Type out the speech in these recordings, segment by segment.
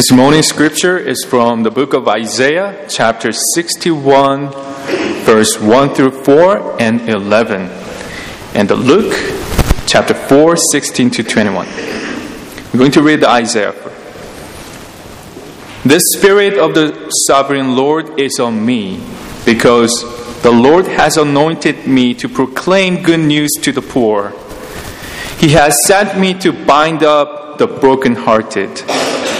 This morning's scripture is from the book of Isaiah, chapter 61, verse 1 through 4 and 11, and the Luke, chapter 4, 16 to 21. We're going to read the Isaiah. The Spirit of the Sovereign Lord is on me, because the Lord has anointed me to proclaim good news to the poor. He has sent me to bind up the brokenhearted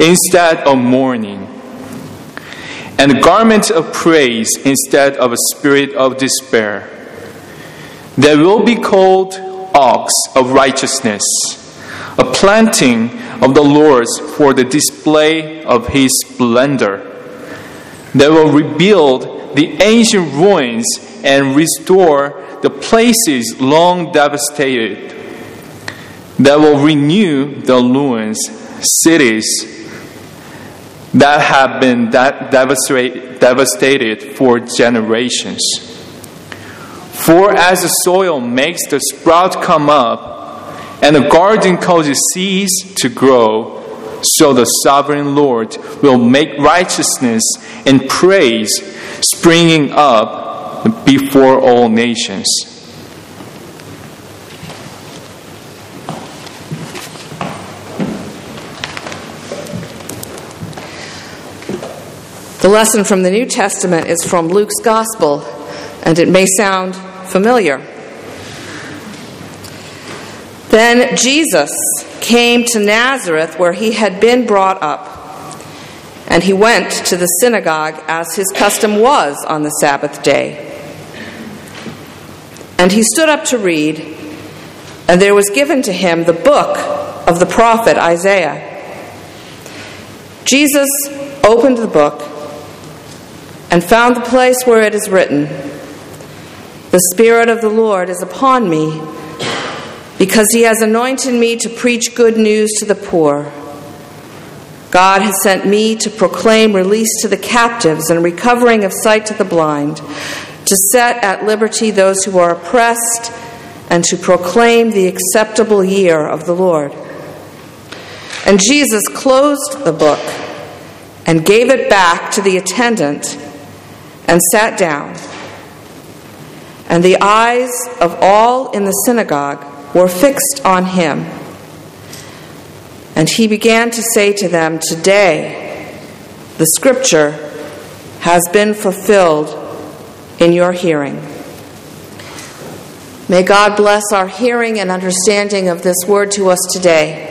instead of mourning, and a garment of praise instead of a spirit of despair. They will be called ox of righteousness, a planting of the Lord's for the display of his splendor. They will rebuild the ancient ruins and restore the places long devastated. They will renew the ruins, cities that have been devastated for generations. For as the soil makes the sprout come up, and the garden causes seeds to grow, so the sovereign Lord will make righteousness and praise springing up before all nations. The lesson from the New Testament is from Luke's Gospel, and it may sound familiar. Then Jesus came to Nazareth where he had been brought up, and he went to the synagogue as his custom was on the Sabbath day. And he stood up to read, and there was given to him the book of the prophet Isaiah. Jesus opened the book and found the place where it is written The Spirit of the Lord is upon me, because he has anointed me to preach good news to the poor. God has sent me to proclaim release to the captives and recovering of sight to the blind, to set at liberty those who are oppressed, and to proclaim the acceptable year of the Lord. And Jesus closed the book and gave it back to the attendant and sat down. And the eyes of all in the synagogue were fixed on him. And he began to say to them, Today the scripture has been fulfilled in your hearing. May God bless our hearing and understanding of this word to us today.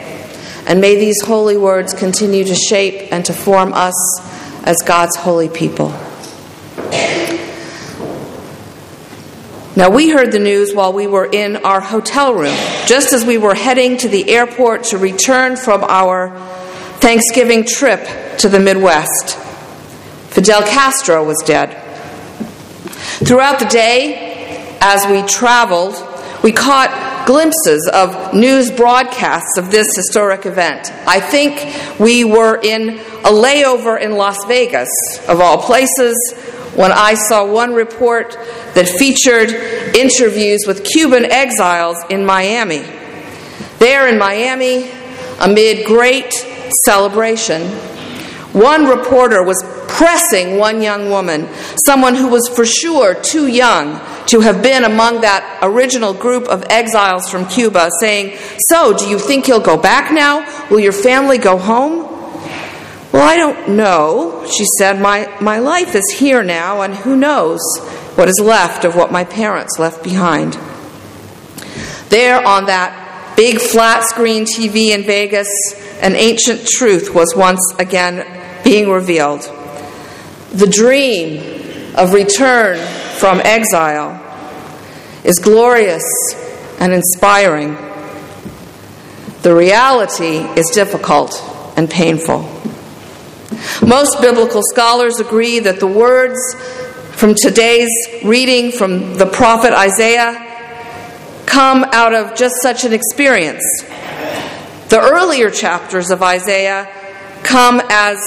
And may these holy words continue to shape and to form us as God's holy people. Now, we heard the news while we were in our hotel room, just as we were heading to the airport to return from our Thanksgiving trip to the Midwest. Fidel Castro was dead. Throughout the day, as we traveled, we caught glimpses of news broadcasts of this historic event. I think we were in a layover in Las Vegas, of all places, when I saw one report that featured interviews with Cuban exiles in Miami. There in Miami, amid great celebration, one reporter was pressing one young woman, someone who was for sure too young to have been among that original group of exiles from Cuba, saying, So, do you think you'll go back now? Will your family go home? Well, I don't know, she said. My, my life is here now, and who knows what is left of what my parents left behind. There on that big flat screen TV in Vegas, an ancient truth was once again being revealed. The dream of return from exile is glorious and inspiring. The reality is difficult and painful. Most biblical scholars agree that the words from today's reading from the prophet Isaiah come out of just such an experience. The earlier chapters of Isaiah come as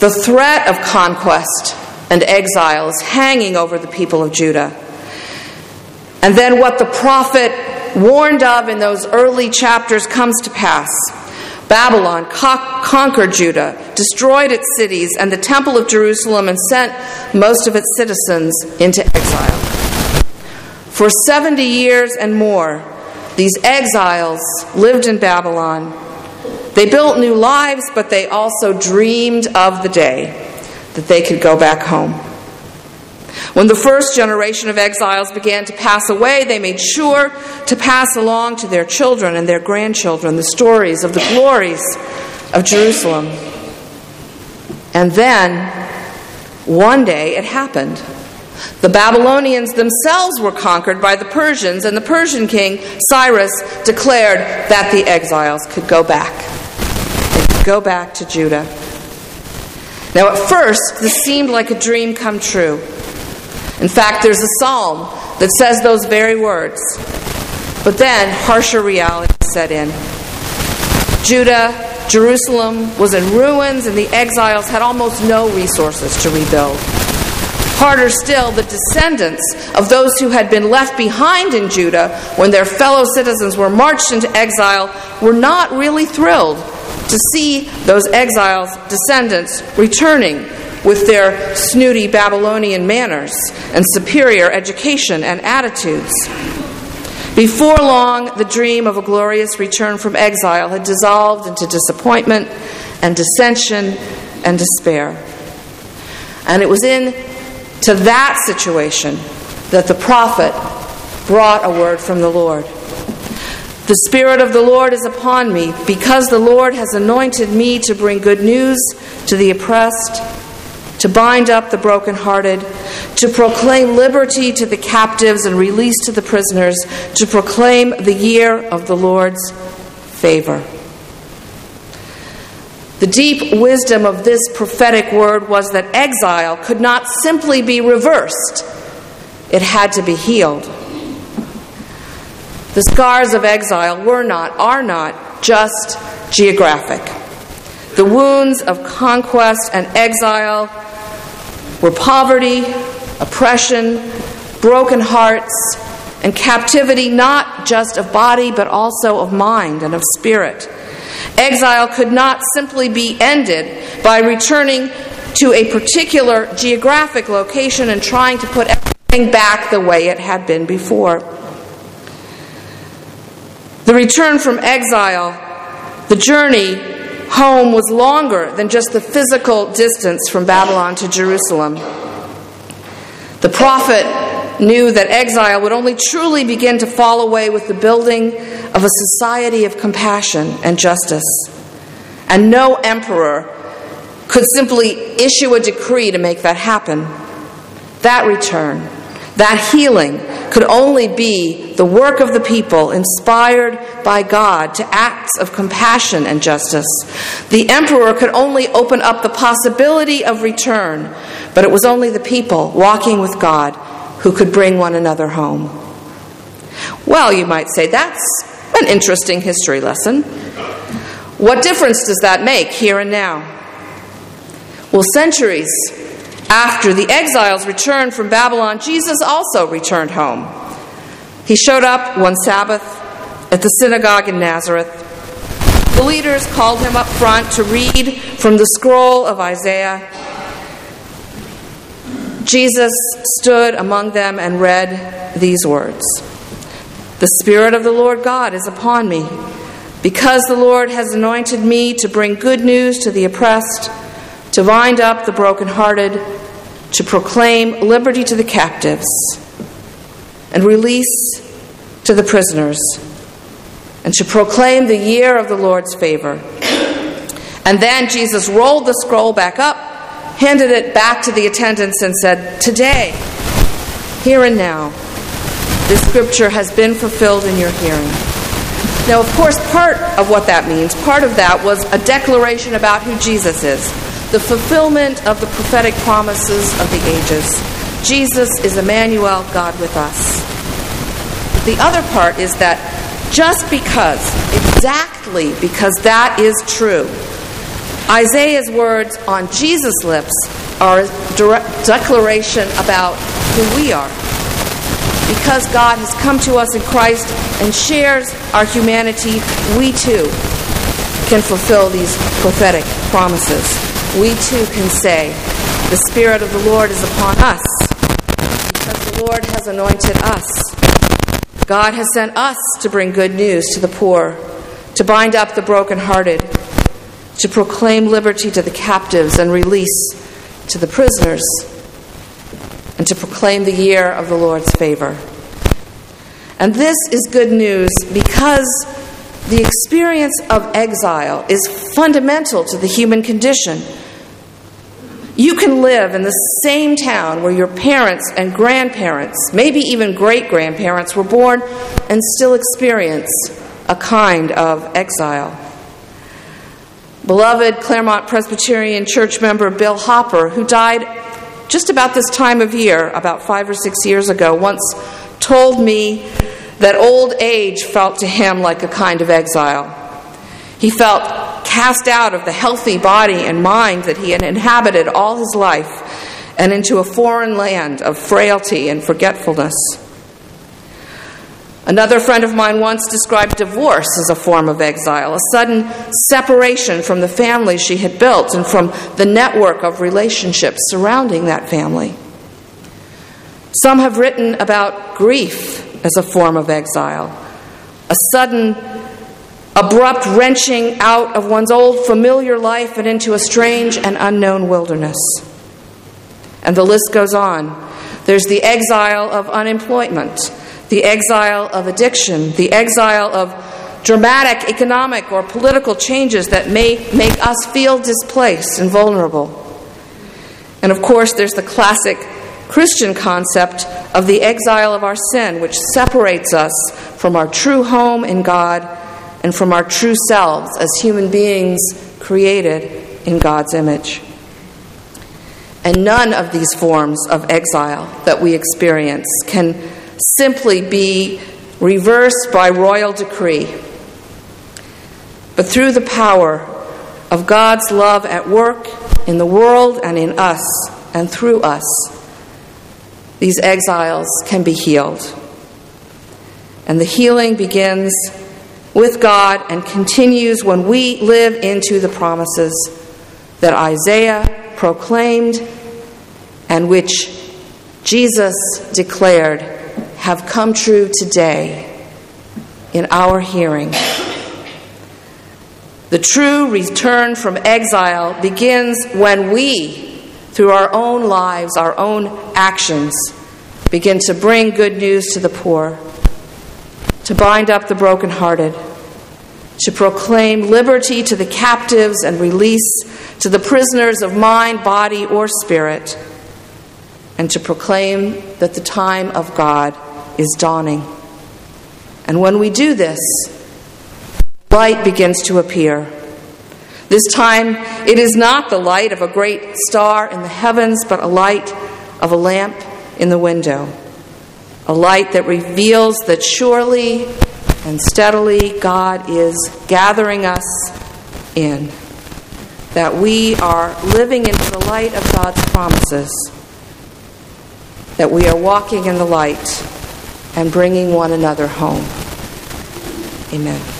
the threat of conquest and exile is hanging over the people of Judah. And then what the prophet warned of in those early chapters comes to pass. Babylon co- conquered Judah, destroyed its cities and the temple of Jerusalem, and sent most of its citizens into exile. For 70 years and more, these exiles lived in Babylon. They built new lives, but they also dreamed of the day that they could go back home. When the first generation of exiles began to pass away, they made sure to pass along to their children and their grandchildren the stories of the glories of Jerusalem. And then, one day, it happened. The Babylonians themselves were conquered by the Persians, and the Persian king, Cyrus, declared that the exiles could go back. They could go back to Judah. Now, at first, this seemed like a dream come true. In fact, there's a psalm that says those very words. But then, harsher reality set in. Judah, Jerusalem was in ruins, and the exiles had almost no resources to rebuild. Harder still, the descendants of those who had been left behind in Judah when their fellow citizens were marched into exile were not really thrilled to see those exiles' descendants returning with their snooty Babylonian manners and superior education and attitudes. Before long, the dream of a glorious return from exile had dissolved into disappointment and dissension and despair. And it was in to that situation that the prophet brought a word from the Lord. The Spirit of the Lord is upon me, because the Lord has anointed me to bring good news to the oppressed, to bind up the brokenhearted, to proclaim liberty to the captives and release to the prisoners, to proclaim the year of the Lord's favor. The deep wisdom of this prophetic word was that exile could not simply be reversed, it had to be healed. The scars of exile were not, are not, just geographic. The wounds of conquest and exile were poverty, oppression, broken hearts, and captivity not just of body, but also of mind and of spirit. Exile could not simply be ended by returning to a particular geographic location and trying to put everything back the way it had been before. The return from exile, the journey home was longer than just the physical distance from Babylon to Jerusalem. The prophet knew that exile would only truly begin to fall away with the building of a society of compassion and justice. And no emperor could simply issue a decree to make that happen. That return, that healing, could only be the work of the people inspired by God to acts of compassion and justice. The emperor could only open up the possibility of return, but it was only the people walking with God who could bring one another home. Well, you might say that's an interesting history lesson. What difference does that make here and now? Well, centuries after the exiles returned from Babylon, Jesus also returned home. He showed up one Sabbath at the synagogue in Nazareth. The leaders called him up front to read from the scroll of Isaiah. Jesus stood among them and read these words The Spirit of the Lord God is upon me, because the Lord has anointed me to bring good news to the oppressed, to bind up the brokenhearted, to proclaim liberty to the captives, and release to the prisoners, and to proclaim the year of the Lord's favor. And then Jesus rolled the scroll back up handed it back to the attendants, and said, Today, here and now, this scripture has been fulfilled in your hearing. Now, of course, part of what that means, part of that was a declaration about who Jesus is. The fulfillment of the prophetic promises of the ages. Jesus is Emmanuel, God with us. The other part is that just because, exactly because that is true, Isaiah's words on Jesus' lips are a declaration about who we are. Because God has come to us in Christ and shares our humanity, we too can fulfill these prophetic promises we too can say, The Spirit of the Lord is upon us, because the Lord has anointed us. God has sent us to bring good news to the poor, to bind up the brokenhearted, to proclaim liberty to the captives and release to the prisoners, and to proclaim the year of the Lord's favor. And this is good news because the experience of exile is fundamental to the human condition. You can live in the same town where your parents and grandparents, maybe even great grandparents, were born and still experience a kind of exile. Beloved Claremont Presbyterian Church member Bill Hopper, who died just about this time of year, about five or six years ago, once told me that old age felt to him like a kind of exile. He felt cast out of the healthy body and mind that he had inhabited all his life and into a foreign land of frailty and forgetfulness. Another friend of mine once described divorce as a form of exile, a sudden separation from the family she had built and from the network of relationships surrounding that family. Some have written about grief as a form of exile, a sudden abrupt wrenching out of one's old familiar life and into a strange and unknown wilderness. And the list goes on. There's the exile of unemployment, the exile of addiction, the exile of dramatic economic or political changes that may make us feel displaced and vulnerable. And of course, there's the classic Christian concept of the exile of our sin, which separates us from our true home in God and from our true selves as human beings created in God's image. And none of these forms of exile that we experience can simply be reversed by royal decree. But through the power of God's love at work in the world and in us and through us, these exiles can be healed. And the healing begins with God and continues when we live into the promises that Isaiah proclaimed and which Jesus declared have come true today in our hearing. The true return from exile begins when we, through our own lives, our own actions, begin to bring good news to the poor to bind up the brokenhearted, to proclaim liberty to the captives and release to the prisoners of mind, body, or spirit, and to proclaim that the time of God is dawning. And when we do this, light begins to appear. This time, it is not the light of a great star in the heavens, but a light of a lamp in the window a light that reveals that surely and steadily God is gathering us in, that we are living into the light of God's promises, that we are walking in the light and bringing one another home. Amen.